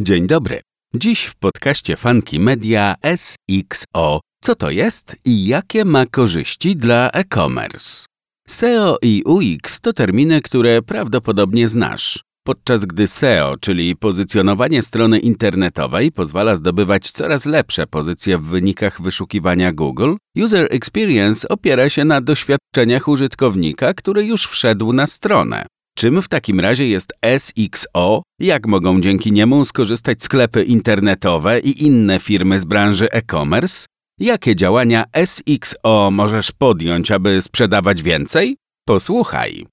Dzień dobry. Dziś w podcaście Funky Media SXO. Co to jest i jakie ma korzyści dla e-commerce? SEO i UX to terminy, które prawdopodobnie znasz. Podczas gdy SEO, czyli pozycjonowanie strony internetowej, pozwala zdobywać coraz lepsze pozycje w wynikach wyszukiwania Google, User Experience opiera się na doświadczeniach użytkownika, który już wszedł na stronę. Czym w takim razie jest SXO? Jak mogą dzięki niemu skorzystać sklepy internetowe i inne firmy z branży e-commerce? Jakie działania SXO możesz podjąć, aby sprzedawać więcej? Posłuchaj.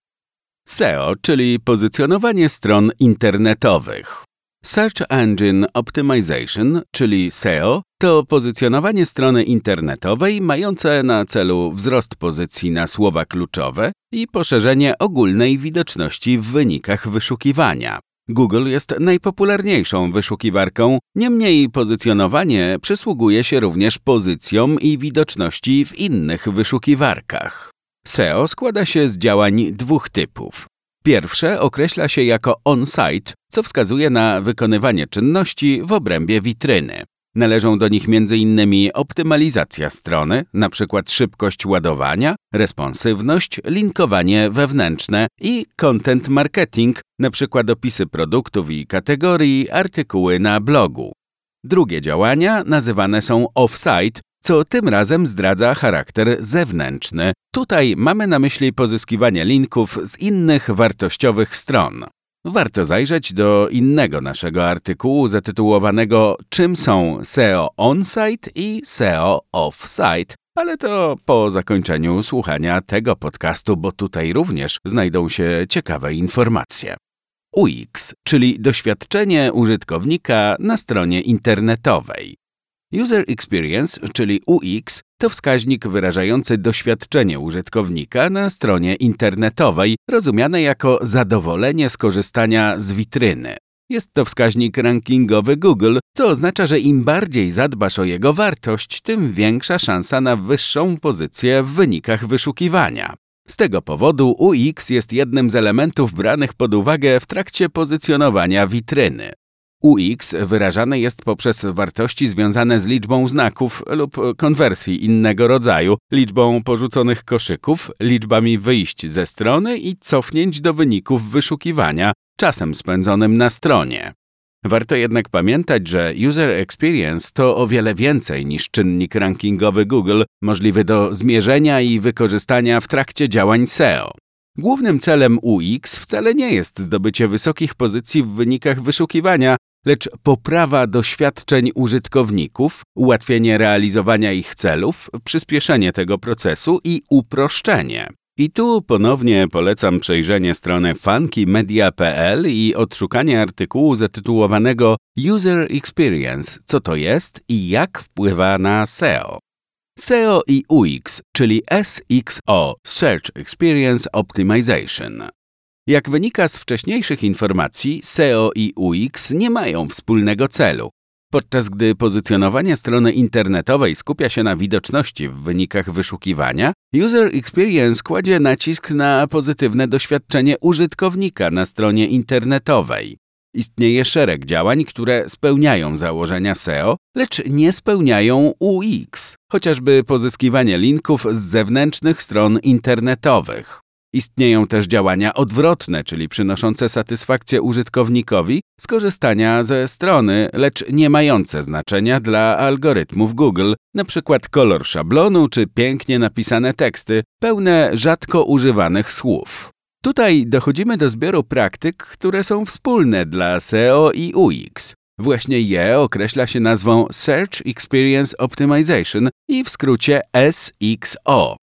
SEO, czyli pozycjonowanie stron internetowych. Search Engine Optimization, czyli SEO, to pozycjonowanie strony internetowej mające na celu wzrost pozycji na słowa kluczowe i poszerzenie ogólnej widoczności w wynikach wyszukiwania. Google jest najpopularniejszą wyszukiwarką, niemniej pozycjonowanie przysługuje się również pozycjom i widoczności w innych wyszukiwarkach. SEO składa się z działań dwóch typów. Pierwsze określa się jako on-site, co wskazuje na wykonywanie czynności w obrębie witryny. Należą do nich m.in. optymalizacja strony, np. szybkość ładowania, responsywność, linkowanie wewnętrzne i content marketing, np. opisy produktów i kategorii, artykuły na blogu. Drugie działania nazywane są off-site, co tym razem zdradza charakter zewnętrzny. Tutaj mamy na myśli pozyskiwanie linków z innych wartościowych stron. Warto zajrzeć do innego naszego artykułu zatytułowanego Czym są SEO on-site i SEO off-site, ale to po zakończeniu słuchania tego podcastu, bo tutaj również znajdą się ciekawe informacje. UX, czyli doświadczenie użytkownika na stronie internetowej. User Experience, czyli UX, to wskaźnik wyrażający doświadczenie użytkownika na stronie internetowej, rozumiane jako zadowolenie z korzystania z witryny. Jest to wskaźnik rankingowy Google, co oznacza, że im bardziej zadbasz o jego wartość, tym większa szansa na wyższą pozycję w wynikach wyszukiwania. Z tego powodu UX jest jednym z elementów branych pod uwagę w trakcie pozycjonowania witryny. UX wyrażane jest poprzez wartości związane z liczbą znaków lub konwersji innego rodzaju, liczbą porzuconych koszyków, liczbami wyjść ze strony i cofnięć do wyników wyszukiwania, czasem spędzonym na stronie. Warto jednak pamiętać, że User Experience to o wiele więcej niż czynnik rankingowy Google, możliwy do zmierzenia i wykorzystania w trakcie działań SEO. Głównym celem UX wcale nie jest zdobycie wysokich pozycji w wynikach wyszukiwania, lecz poprawa doświadczeń użytkowników, ułatwienie realizowania ich celów, przyspieszenie tego procesu i uproszczenie. I tu ponownie polecam przejrzenie strony funkymedia.pl i odszukanie artykułu zatytułowanego User Experience, co to jest i jak wpływa na SEO. SEO i UX, czyli SXO Search Experience Optimization. Jak wynika z wcześniejszych informacji, SEO i UX nie mają wspólnego celu. Podczas gdy pozycjonowanie strony internetowej skupia się na widoczności w wynikach wyszukiwania, User Experience kładzie nacisk na pozytywne doświadczenie użytkownika na stronie internetowej. Istnieje szereg działań, które spełniają założenia SEO, lecz nie spełniają UX, chociażby pozyskiwanie linków z zewnętrznych stron internetowych. Istnieją też działania odwrotne, czyli przynoszące satysfakcję użytkownikowi z korzystania ze strony, lecz nie mające znaczenia dla algorytmów Google, np. kolor szablonu czy pięknie napisane teksty, pełne rzadko używanych słów. Tutaj dochodzimy do zbioru praktyk, które są wspólne dla SEO i UX. Właśnie je określa się nazwą Search Experience Optimization i w skrócie SXO.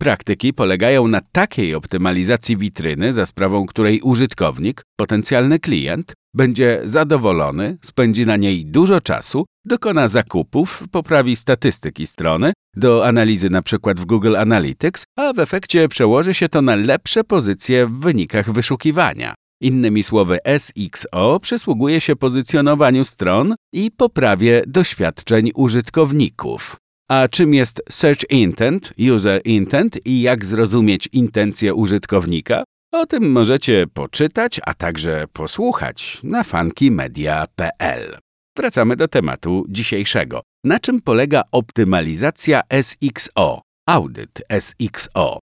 Praktyki polegają na takiej optymalizacji witryny, za sprawą której użytkownik, potencjalny klient, będzie zadowolony, spędzi na niej dużo czasu, dokona zakupów, poprawi statystyki strony, do analizy np. w Google Analytics, a w efekcie przełoży się to na lepsze pozycje w wynikach wyszukiwania. Innymi słowy, SXO przysługuje się pozycjonowaniu stron i poprawie doświadczeń użytkowników. A czym jest Search Intent, User Intent i jak zrozumieć intencje użytkownika? O tym możecie poczytać, a także posłuchać na funkymedia.pl. Wracamy do tematu dzisiejszego. Na czym polega optymalizacja SXO, audyt SXO?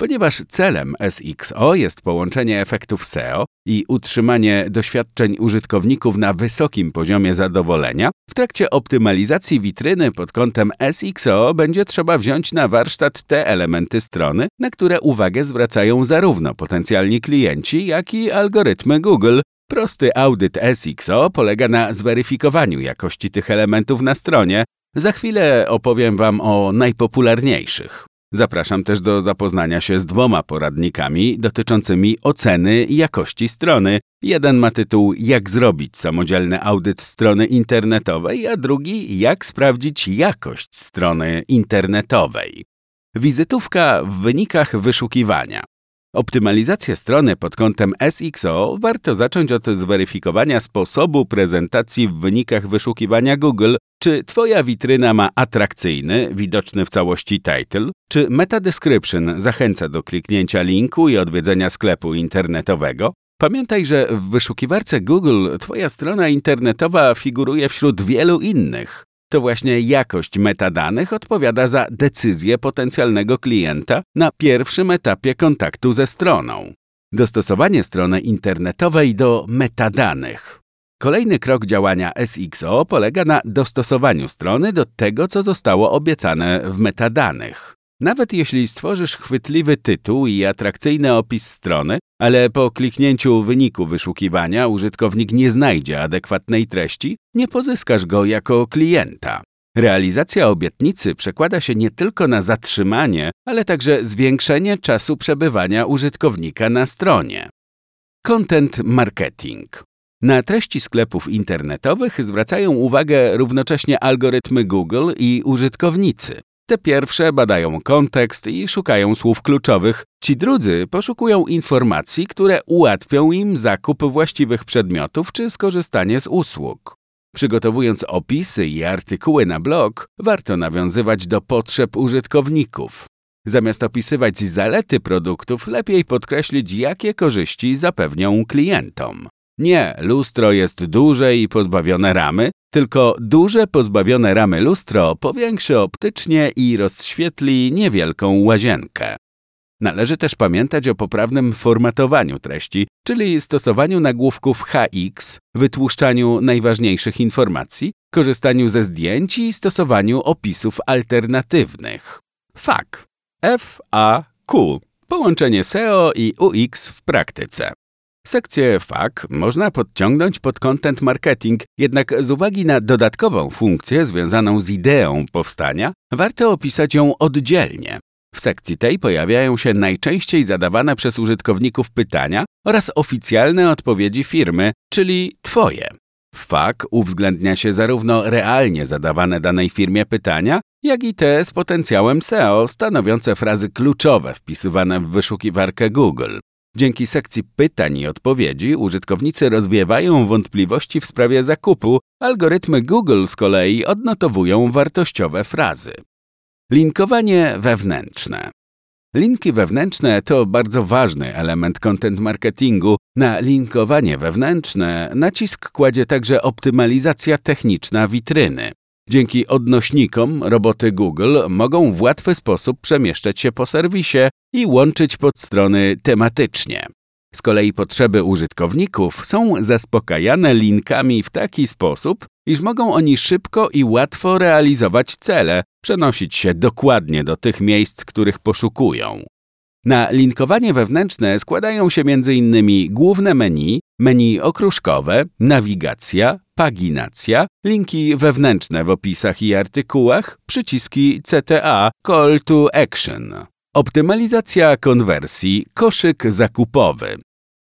Ponieważ celem SXO jest połączenie efektów SEO i utrzymanie doświadczeń użytkowników na wysokim poziomie zadowolenia, w trakcie optymalizacji witryny pod kątem SXO będzie trzeba wziąć na warsztat te elementy strony, na które uwagę zwracają zarówno potencjalni klienci, jak i algorytmy Google. Prosty audyt SXO polega na zweryfikowaniu jakości tych elementów na stronie. Za chwilę opowiem Wam o najpopularniejszych. Zapraszam też do zapoznania się z dwoma poradnikami dotyczącymi oceny jakości strony. Jeden ma tytuł Jak zrobić samodzielny audyt strony internetowej, a drugi Jak sprawdzić jakość strony internetowej. Wizytówka w wynikach wyszukiwania. Optymalizację strony pod kątem SXO warto zacząć od zweryfikowania sposobu prezentacji w wynikach wyszukiwania Google, czy Twoja witryna ma atrakcyjny, widoczny w całości title, czy meta description zachęca do kliknięcia linku i odwiedzenia sklepu internetowego. Pamiętaj, że w wyszukiwarce Google Twoja strona internetowa figuruje wśród wielu innych. To właśnie jakość metadanych odpowiada za decyzję potencjalnego klienta na pierwszym etapie kontaktu ze stroną. Dostosowanie strony internetowej do metadanych. Kolejny krok działania SXO polega na dostosowaniu strony do tego, co zostało obiecane w metadanych. Nawet jeśli stworzysz chwytliwy tytuł i atrakcyjny opis strony, ale po kliknięciu wyniku wyszukiwania użytkownik nie znajdzie adekwatnej treści, nie pozyskasz go jako klienta. Realizacja obietnicy przekłada się nie tylko na zatrzymanie, ale także zwiększenie czasu przebywania użytkownika na stronie. Content marketing. Na treści sklepów internetowych zwracają uwagę równocześnie algorytmy Google i użytkownicy. Te pierwsze badają kontekst i szukają słów kluczowych, ci drudzy poszukują informacji, które ułatwią im zakup właściwych przedmiotów czy skorzystanie z usług. Przygotowując opisy i artykuły na blog, warto nawiązywać do potrzeb użytkowników. Zamiast opisywać zalety produktów, lepiej podkreślić, jakie korzyści zapewnią klientom. Nie, lustro jest duże i pozbawione ramy, tylko duże pozbawione ramy lustro powiększy optycznie i rozświetli niewielką łazienkę. Należy też pamiętać o poprawnym formatowaniu treści, czyli stosowaniu nagłówków HX, wytłuszczaniu najważniejszych informacji, korzystaniu ze zdjęć i stosowaniu opisów alternatywnych. FAQ. F-A-Q. Połączenie SEO i UX w praktyce. Sekcję FAQ można podciągnąć pod content marketing, jednak z uwagi na dodatkową funkcję związaną z ideą powstania, warto opisać ją oddzielnie. W sekcji tej pojawiają się najczęściej zadawane przez użytkowników pytania oraz oficjalne odpowiedzi firmy, czyli Twoje. W FAQ uwzględnia się zarówno realnie zadawane danej firmie pytania, jak i te z potencjałem SEO stanowiące frazy kluczowe wpisywane w wyszukiwarkę Google. Dzięki sekcji pytań i odpowiedzi użytkownicy rozwiewają wątpliwości w sprawie zakupu, algorytmy Google z kolei odnotowują wartościowe frazy. Linkowanie wewnętrzne. Linki wewnętrzne to bardzo ważny element content marketingu. Na linkowanie wewnętrzne nacisk kładzie także optymalizacja techniczna witryny. Dzięki odnośnikom roboty Google mogą w łatwy sposób przemieszczać się po serwisie i łączyć podstrony tematycznie. Z kolei potrzeby użytkowników są zaspokajane linkami w taki sposób, iż mogą oni szybko i łatwo realizować cele, przenosić się dokładnie do tych miejsc, których poszukują. Na linkowanie wewnętrzne składają się m.in. główne menu, menu okruszkowe, nawigacja, paginacja, linki wewnętrzne w opisach i artykułach, przyciski CTA, Call to Action. Optymalizacja konwersji, koszyk zakupowy.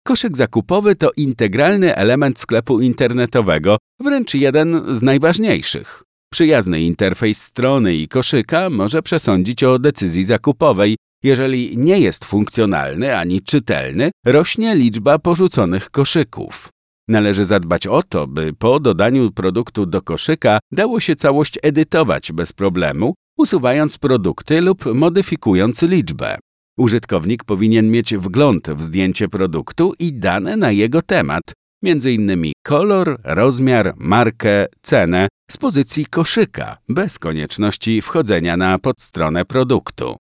Koszyk zakupowy to integralny element sklepu internetowego, wręcz jeden z najważniejszych. Przyjazny interfejs strony i koszyka może przesądzić o decyzji zakupowej. Jeżeli nie jest funkcjonalny ani czytelny, rośnie liczba porzuconych koszyków. Należy zadbać o to, by po dodaniu produktu do koszyka dało się całość edytować bez problemu, usuwając produkty lub modyfikując liczbę. Użytkownik powinien mieć wgląd w zdjęcie produktu i dane na jego temat, m.in. kolor, rozmiar, markę, cenę z pozycji koszyka, bez konieczności wchodzenia na podstronę produktu.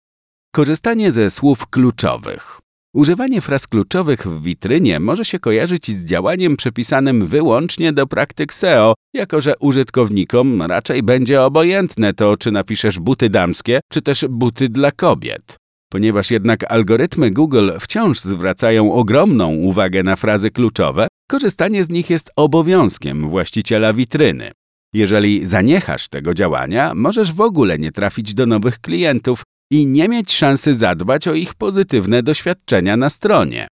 Korzystanie ze słów kluczowych. Używanie fraz kluczowych w witrynie może się kojarzyć z działaniem przypisanym wyłącznie do praktyk SEO, jako że użytkownikom raczej będzie obojętne to, czy napiszesz buty damskie, czy też buty dla kobiet. Ponieważ jednak algorytmy Google wciąż zwracają ogromną uwagę na frazy kluczowe, korzystanie z nich jest obowiązkiem właściciela witryny. Jeżeli zaniechasz tego działania, możesz w ogóle nie trafić do nowych klientów i nie mieć szansy zadbać o ich pozytywne doświadczenia na stronie.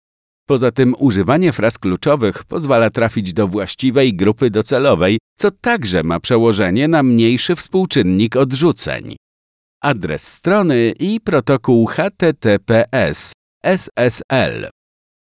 Poza tym używanie fraz kluczowych pozwala trafić do właściwej grupy docelowej, co także ma przełożenie na mniejszy współczynnik odrzuceń. Adres strony i protokół HTTPS SSL.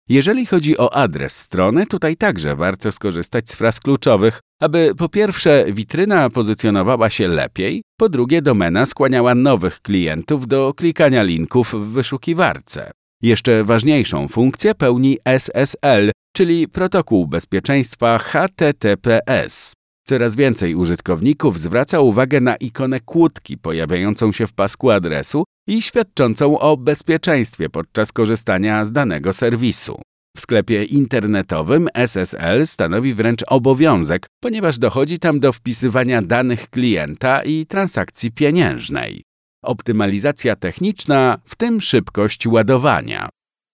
Jeżeli chodzi o adres strony, tutaj także warto skorzystać z fraz kluczowych, aby po pierwsze witryna pozycjonowała się lepiej, po drugie domena skłaniała nowych klientów do klikania linków w wyszukiwarce. Jeszcze ważniejszą funkcję pełni SSL, czyli protokół bezpieczeństwa HTTPS. Coraz więcej użytkowników zwraca uwagę na ikonę kłódki pojawiającą się w pasku adresu i świadczącą o bezpieczeństwie podczas korzystania z danego serwisu. W sklepie internetowym SSL stanowi wręcz obowiązek, ponieważ dochodzi tam do wpisywania danych klienta i transakcji pieniężnej. Optymalizacja techniczna, w tym szybkość ładowania.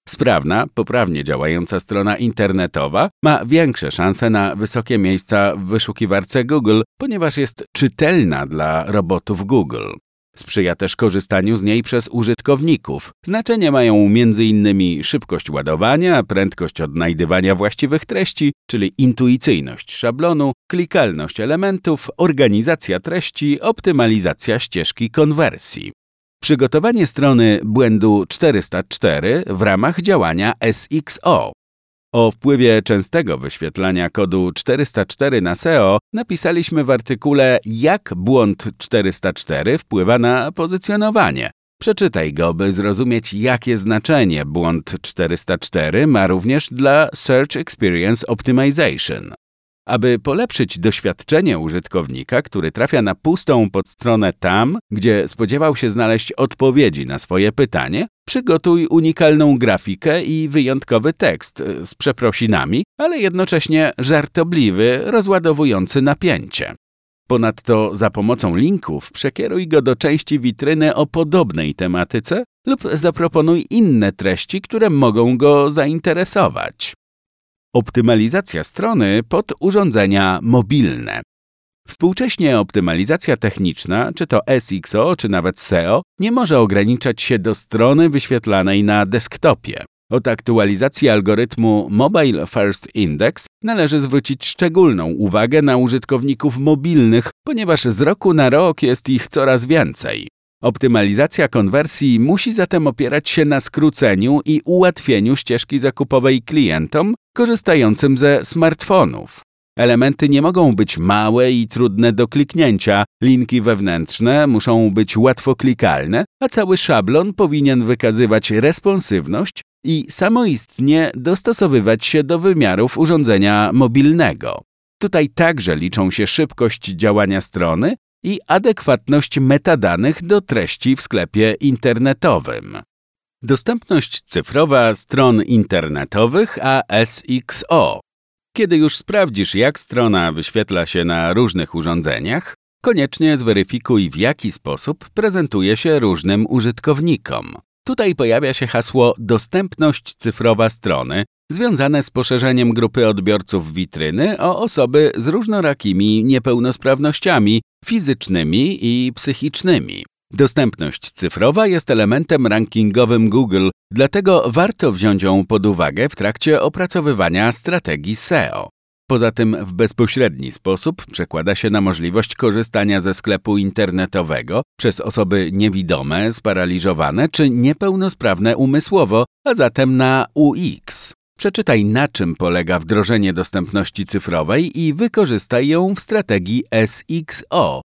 Sprawna, poprawnie działająca strona internetowa ma większe szanse na wysokie miejsca w wyszukiwarce Google, ponieważ jest czytelna dla robotów Google. Sprzyja też korzystaniu z niej przez użytkowników. Znaczenie mają m.in. szybkość ładowania, prędkość odnajdywania właściwych treści, czyli intuicyjność szablonu, klikalność elementów, organizacja treści, optymalizacja ścieżki konwersji. Przygotowanie strony błędu 404 w ramach działania SXO. O wpływie częstego wyświetlania kodu 404 na SEO napisaliśmy w artykule Jak błąd 404 wpływa na pozycjonowanie. Przeczytaj go, by zrozumieć, jakie znaczenie błąd 404 ma również dla Search Experience Optimization. Aby polepszyć doświadczenie użytkownika, który trafia na pustą podstronę tam, gdzie spodziewał się znaleźć odpowiedzi na swoje pytanie, przygotuj unikalną grafikę i wyjątkowy tekst z przeprosinami, ale jednocześnie żartobliwy, rozładowujący napięcie. Ponadto za pomocą linków przekieruj go do części witryny o podobnej tematyce lub zaproponuj inne treści, które mogą go zainteresować. Optymalizacja strony pod urządzenia mobilne. Współcześnie optymalizacja techniczna, czy to SXO, czy nawet SEO, nie może ograniczać się do strony wyświetlanej na desktopie. Od aktualizacji algorytmu Mobile First Index należy zwrócić szczególną uwagę na użytkowników mobilnych, ponieważ z roku na rok jest ich coraz więcej. Optymalizacja konwersji musi zatem opierać się na skróceniu i ułatwieniu ścieżki zakupowej klientom korzystającym ze smartfonów. Elementy nie mogą być małe i trudne do kliknięcia, linki wewnętrzne muszą być łatwo klikalne, a cały szablon powinien wykazywać responsywność i samoistnie dostosowywać się do wymiarów urządzenia mobilnego. Tutaj także liczą się szybkość działania strony i adekwatność metadanych do treści w sklepie internetowym. Dostępność cyfrowa stron internetowych ASXO. Kiedy już sprawdzisz, jak strona wyświetla się na różnych urządzeniach, koniecznie zweryfikuj, w jaki sposób prezentuje się różnym użytkownikom. Tutaj pojawia się hasło Dostępność cyfrowa strony, związane z poszerzeniem grupy odbiorców witryny o osoby z różnorakimi niepełnosprawnościami fizycznymi i psychicznymi. Dostępność cyfrowa jest elementem rankingowym Google, dlatego warto wziąć ją pod uwagę w trakcie opracowywania strategii SEO. Poza tym w bezpośredni sposób przekłada się na możliwość korzystania ze sklepu internetowego przez osoby niewidome, sparaliżowane czy niepełnosprawne umysłowo, a zatem na UX. Przeczytaj na czym polega wdrożenie dostępności cyfrowej i wykorzystaj ją w strategii SXO.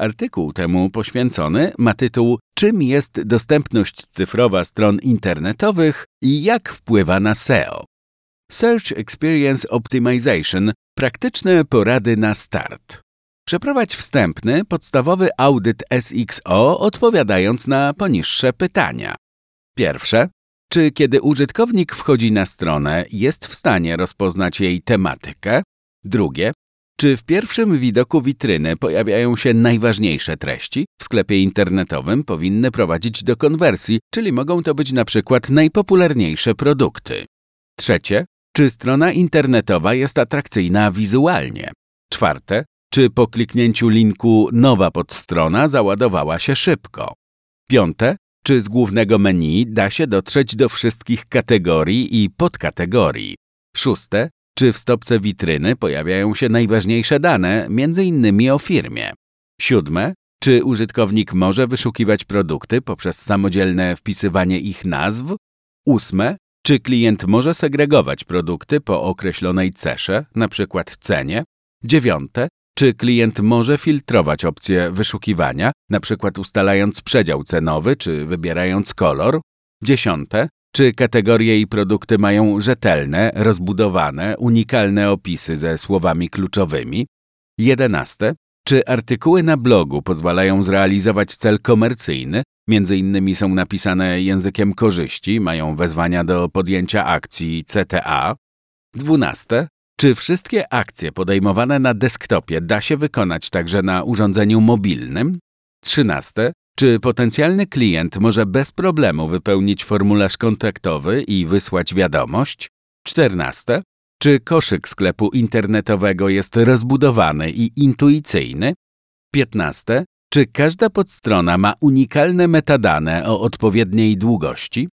Artykuł temu poświęcony ma tytuł Czym jest dostępność cyfrowa stron internetowych i jak wpływa na SEO? Search Experience Optimization praktyczne porady na start. Przeprowadź wstępny, podstawowy audyt SXO odpowiadając na poniższe pytania. Pierwsze. Czy kiedy użytkownik wchodzi na stronę, jest w stanie rozpoznać jej tematykę? Drugie. Czy w pierwszym widoku witryny pojawiają się najważniejsze treści? W sklepie internetowym powinny prowadzić do konwersji, czyli mogą to być na przykład najpopularniejsze produkty. Trzecie. Czy strona internetowa jest atrakcyjna wizualnie? Czwarte. Czy po kliknięciu linku nowa podstrona załadowała się szybko? Piąte. Czy z głównego menu da się dotrzeć do wszystkich kategorii i podkategorii? Szóste. Czy w stopce witryny pojawiają się najważniejsze dane, m.in. o firmie? Siódme. Czy użytkownik może wyszukiwać produkty poprzez samodzielne wpisywanie ich nazw? Ósme. Czy klient może segregować produkty po określonej cesze, np. cenie? Dziewiąte. Czy klient może filtrować opcje wyszukiwania, np. ustalając przedział cenowy czy wybierając kolor? Dziesiąte. Czy kategorie i produkty mają rzetelne, rozbudowane, unikalne opisy ze słowami kluczowymi? Jedenaste. Czy artykuły na blogu pozwalają zrealizować cel komercyjny, między innymi są napisane językiem korzyści, mają wezwania do podjęcia akcji CTA? Dwunaste. Czy wszystkie akcje podejmowane na desktopie da się wykonać także na urządzeniu mobilnym? Trzynaste. Czy potencjalny klient może bez problemu wypełnić formularz kontaktowy i wysłać wiadomość? 14. Czy koszyk sklepu internetowego jest rozbudowany i intuicyjny? 15. Czy każda podstrona ma unikalne metadane o odpowiedniej długości?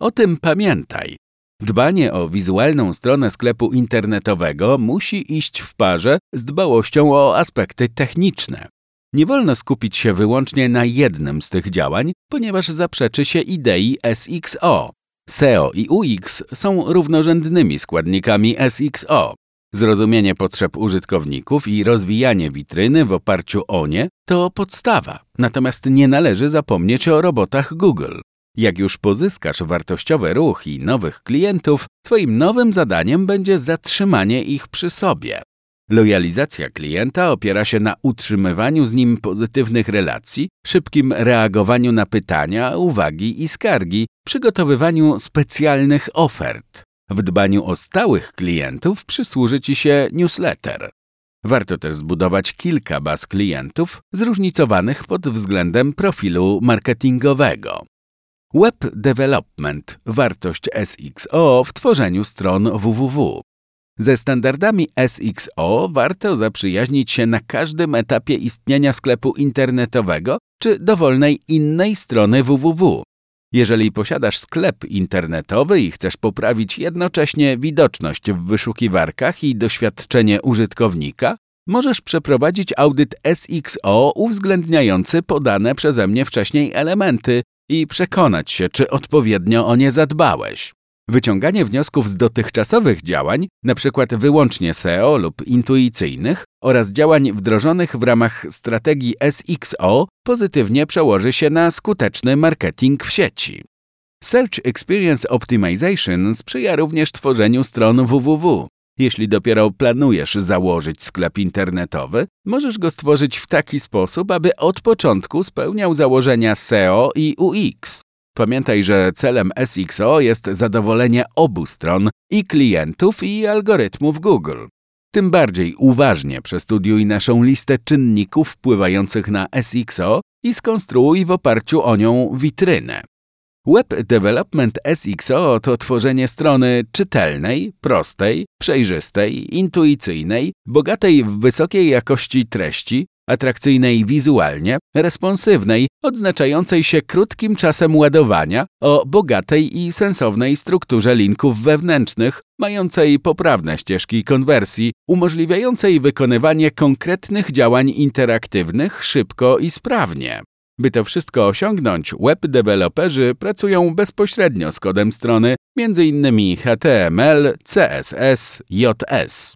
O tym pamiętaj. Dbanie o wizualną stronę sklepu internetowego musi iść w parze z dbałością o aspekty techniczne. Nie wolno skupić się wyłącznie na jednym z tych działań, ponieważ zaprzeczy się idei SXO. SEO i UX są równorzędnymi składnikami SXO. Zrozumienie potrzeb użytkowników i rozwijanie witryny w oparciu o nie to podstawa, natomiast nie należy zapomnieć o robotach Google. Jak już pozyskasz wartościowy ruch i nowych klientów, Twoim nowym zadaniem będzie zatrzymanie ich przy sobie. Lojalizacja klienta opiera się na utrzymywaniu z nim pozytywnych relacji, szybkim reagowaniu na pytania, uwagi i skargi, przygotowywaniu specjalnych ofert. W dbaniu o stałych klientów przysłuży Ci się newsletter. Warto też zbudować kilka baz klientów zróżnicowanych pod względem profilu marketingowego. Web Development wartość SXO w tworzeniu stron www. Ze standardami SXO warto zaprzyjaźnić się na każdym etapie istnienia sklepu internetowego czy dowolnej innej strony www. Jeżeli posiadasz sklep internetowy i chcesz poprawić jednocześnie widoczność w wyszukiwarkach i doświadczenie użytkownika, możesz przeprowadzić audyt SXO uwzględniający podane przeze mnie wcześniej elementy i przekonać się, czy odpowiednio o nie zadbałeś. Wyciąganie wniosków z dotychczasowych działań, np. wyłącznie SEO lub intuicyjnych, oraz działań wdrożonych w ramach strategii SXO pozytywnie przełoży się na skuteczny marketing w sieci. Search Experience Optimization sprzyja również tworzeniu stron www. Jeśli dopiero planujesz założyć sklep internetowy, możesz go stworzyć w taki sposób, aby od początku spełniał założenia SEO i UX. Pamiętaj, że celem SXO jest zadowolenie obu stron i klientów i algorytmów Google. Tym bardziej uważnie przestudiuj naszą listę czynników wpływających na SXO i skonstruuj w oparciu o nią witrynę. Web Development SXO to tworzenie strony czytelnej, prostej, przejrzystej, intuicyjnej, bogatej w wysokiej jakości treści, atrakcyjnej wizualnie, responsywnej, odznaczającej się krótkim czasem ładowania, o bogatej i sensownej strukturze linków wewnętrznych, mającej poprawne ścieżki konwersji, umożliwiającej wykonywanie konkretnych działań interaktywnych szybko i sprawnie. By to wszystko osiągnąć, web deweloperzy pracują bezpośrednio z kodem strony, m.in. HTML, CSS, JS.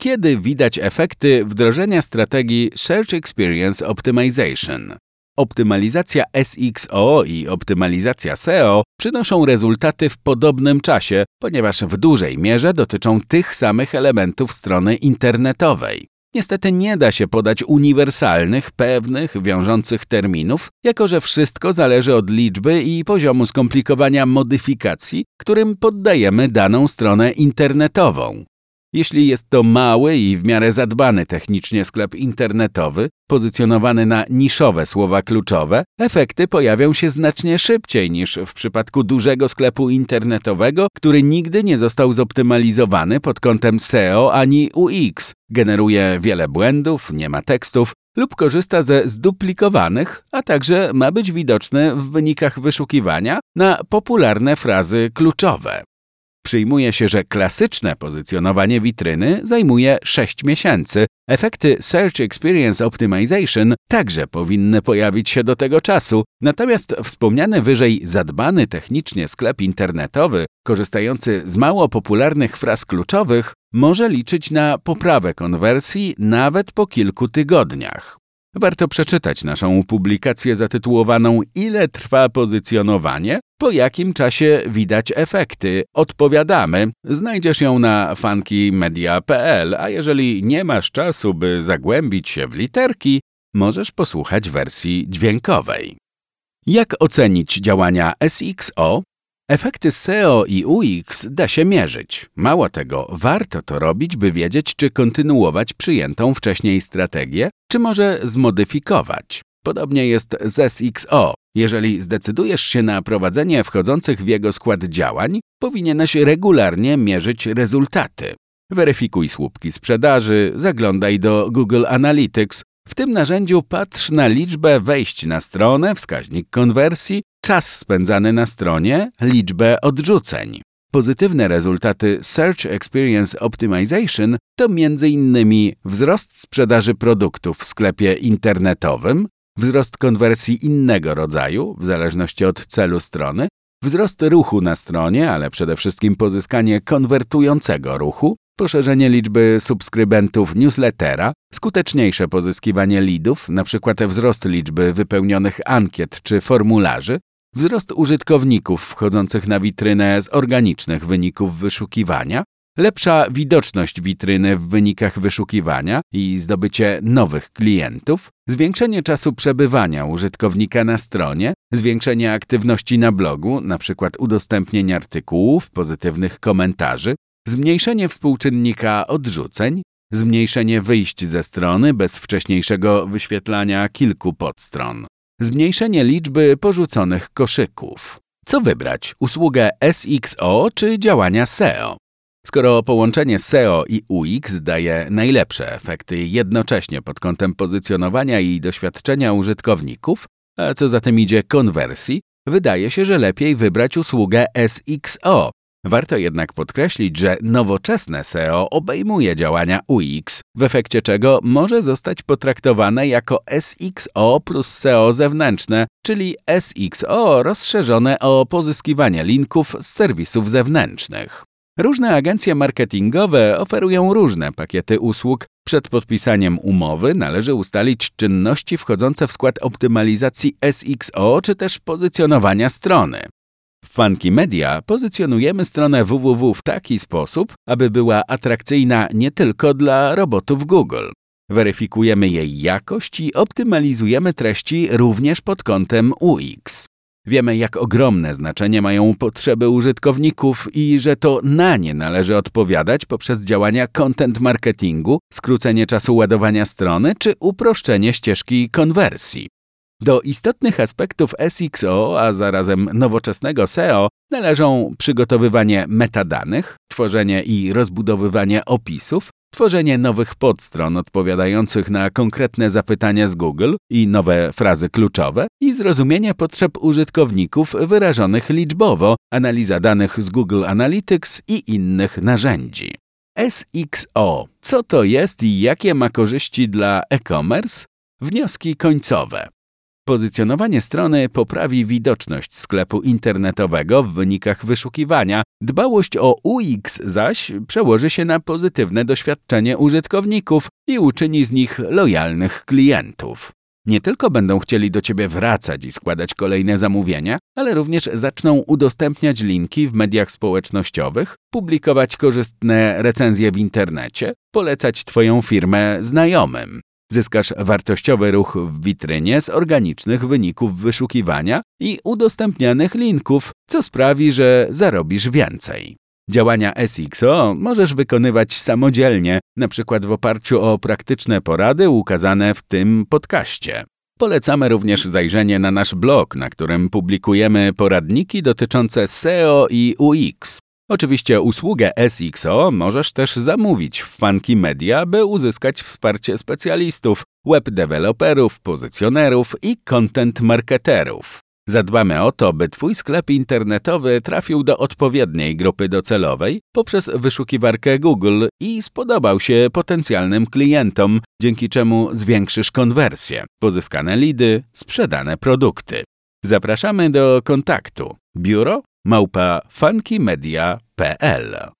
Kiedy widać efekty wdrożenia strategii Search Experience Optimization? Optymalizacja SXO i optymalizacja SEO przynoszą rezultaty w podobnym czasie, ponieważ w dużej mierze dotyczą tych samych elementów strony internetowej. Niestety nie da się podać uniwersalnych, pewnych, wiążących terminów, jako że wszystko zależy od liczby i poziomu skomplikowania modyfikacji, którym poddajemy daną stronę internetową. Jeśli jest to mały i w miarę zadbany technicznie sklep internetowy, pozycjonowany na niszowe słowa kluczowe, efekty pojawią się znacznie szybciej niż w przypadku dużego sklepu internetowego, który nigdy nie został zoptymalizowany pod kątem SEO ani UX. Generuje wiele błędów, nie ma tekstów lub korzysta ze zduplikowanych, a także ma być widoczny w wynikach wyszukiwania na popularne frazy kluczowe. Przyjmuje się, że klasyczne pozycjonowanie witryny zajmuje 6 miesięcy. Efekty Search Experience Optimization także powinny pojawić się do tego czasu, natomiast wspomniany wyżej zadbany technicznie sklep internetowy, korzystający z mało popularnych fraz kluczowych, może liczyć na poprawę konwersji nawet po kilku tygodniach. Warto przeczytać naszą publikację zatytułowaną Ile trwa pozycjonowanie? Po jakim czasie widać efekty? Odpowiadamy. Znajdziesz ją na funkymedia.pl, a jeżeli nie masz czasu, by zagłębić się w literki, możesz posłuchać wersji dźwiękowej. Jak ocenić działania SXO? Efekty SEO i UX da się mierzyć. Mało tego, warto to robić, by wiedzieć, czy kontynuować przyjętą wcześniej strategię, czy może zmodyfikować. Podobnie jest z SXO. Jeżeli zdecydujesz się na prowadzenie wchodzących w jego skład działań, powinieneś regularnie mierzyć rezultaty. Weryfikuj słupki sprzedaży, zaglądaj do Google Analytics. W tym narzędziu patrz na liczbę wejść na stronę, wskaźnik konwersji, czas spędzany na stronie, liczbę odrzuceń. Pozytywne rezultaty Search Experience Optimization to m.in. wzrost sprzedaży produktów w sklepie internetowym, wzrost konwersji innego rodzaju, w zależności od celu strony, wzrost ruchu na stronie, ale przede wszystkim pozyskanie konwertującego ruchu, poszerzenie liczby subskrybentów newslettera, skuteczniejsze pozyskiwanie leadów, np. wzrost liczby wypełnionych ankiet czy formularzy, wzrost użytkowników wchodzących na witrynę z organicznych wyników wyszukiwania, lepsza widoczność witryny w wynikach wyszukiwania i zdobycie nowych klientów, zwiększenie czasu przebywania użytkownika na stronie, zwiększenie aktywności na blogu, np. udostępnień artykułów, pozytywnych komentarzy, zmniejszenie współczynnika odrzuceń, zmniejszenie wyjść ze strony bez wcześniejszego wyświetlania kilku podstron, zmniejszenie liczby porzuconych koszyków. Co wybrać? Usługę SXO czy działania SEO? Skoro połączenie SEO i UX daje najlepsze efekty jednocześnie pod kątem pozycjonowania i doświadczenia użytkowników, a co za tym idzie konwersji, wydaje się, że lepiej wybrać usługę SXO. Warto jednak podkreślić, że nowoczesne SEO obejmuje działania UX, w efekcie czego może zostać potraktowane jako SXO plus SEO zewnętrzne, czyli SXO rozszerzone o pozyskiwanie linków z serwisów zewnętrznych. Różne agencje marketingowe oferują różne pakiety usług. Przed podpisaniem umowy należy ustalić czynności wchodzące w skład optymalizacji SXO czy też pozycjonowania strony. W Funky Media pozycjonujemy stronę www w taki sposób, aby była atrakcyjna nie tylko dla robotów Google. Weryfikujemy jej jakość i optymalizujemy treści również pod kątem UX. Wiemy, jak ogromne znaczenie mają potrzeby użytkowników i że to na nie należy odpowiadać poprzez działania content marketingu, skrócenie czasu ładowania strony czy uproszczenie ścieżki konwersji. Do istotnych aspektów SXO, a zarazem nowoczesnego SEO należą przygotowywanie metadanych, tworzenie i rozbudowywanie opisów, tworzenie nowych podstron odpowiadających na konkretne zapytania z Google i nowe frazy kluczowe i zrozumienie potrzeb użytkowników wyrażonych liczbowo, analiza danych z Google Analytics i innych narzędzi. SXO. Co to jest i jakie ma korzyści dla e-commerce? Wnioski końcowe. Pozycjonowanie strony poprawi widoczność sklepu internetowego w wynikach wyszukiwania. Dbałość o UX zaś przełoży się na pozytywne doświadczenie użytkowników i uczyni z nich lojalnych klientów. Nie tylko będą chcieli do Ciebie wracać i składać kolejne zamówienia, ale również zaczną udostępniać linki w mediach społecznościowych, publikować korzystne recenzje w internecie, polecać Twoją firmę znajomym. Zyskasz wartościowy ruch w witrynie z organicznych wyników wyszukiwania i udostępnianych linków, co sprawi, że zarobisz więcej. Działania SXO możesz wykonywać samodzielnie, np. w oparciu o praktyczne porady ukazane w tym podcaście. Polecamy również zajrzenie na nasz blog, na którym publikujemy poradniki dotyczące SEO i UX. Oczywiście usługę SXO możesz też zamówić w Funky Media, by uzyskać wsparcie specjalistów, web deweloperów, pozycjonerów i content marketerów. Zadbamy o to, by Twój sklep internetowy trafił do odpowiedniej grupy docelowej poprzez wyszukiwarkę Google i spodobał się potencjalnym klientom, dzięki czemu zwiększysz konwersję, pozyskane lidy, sprzedane produkty. Zapraszamy do kontaktu. Biuro małpa funkymedia.pl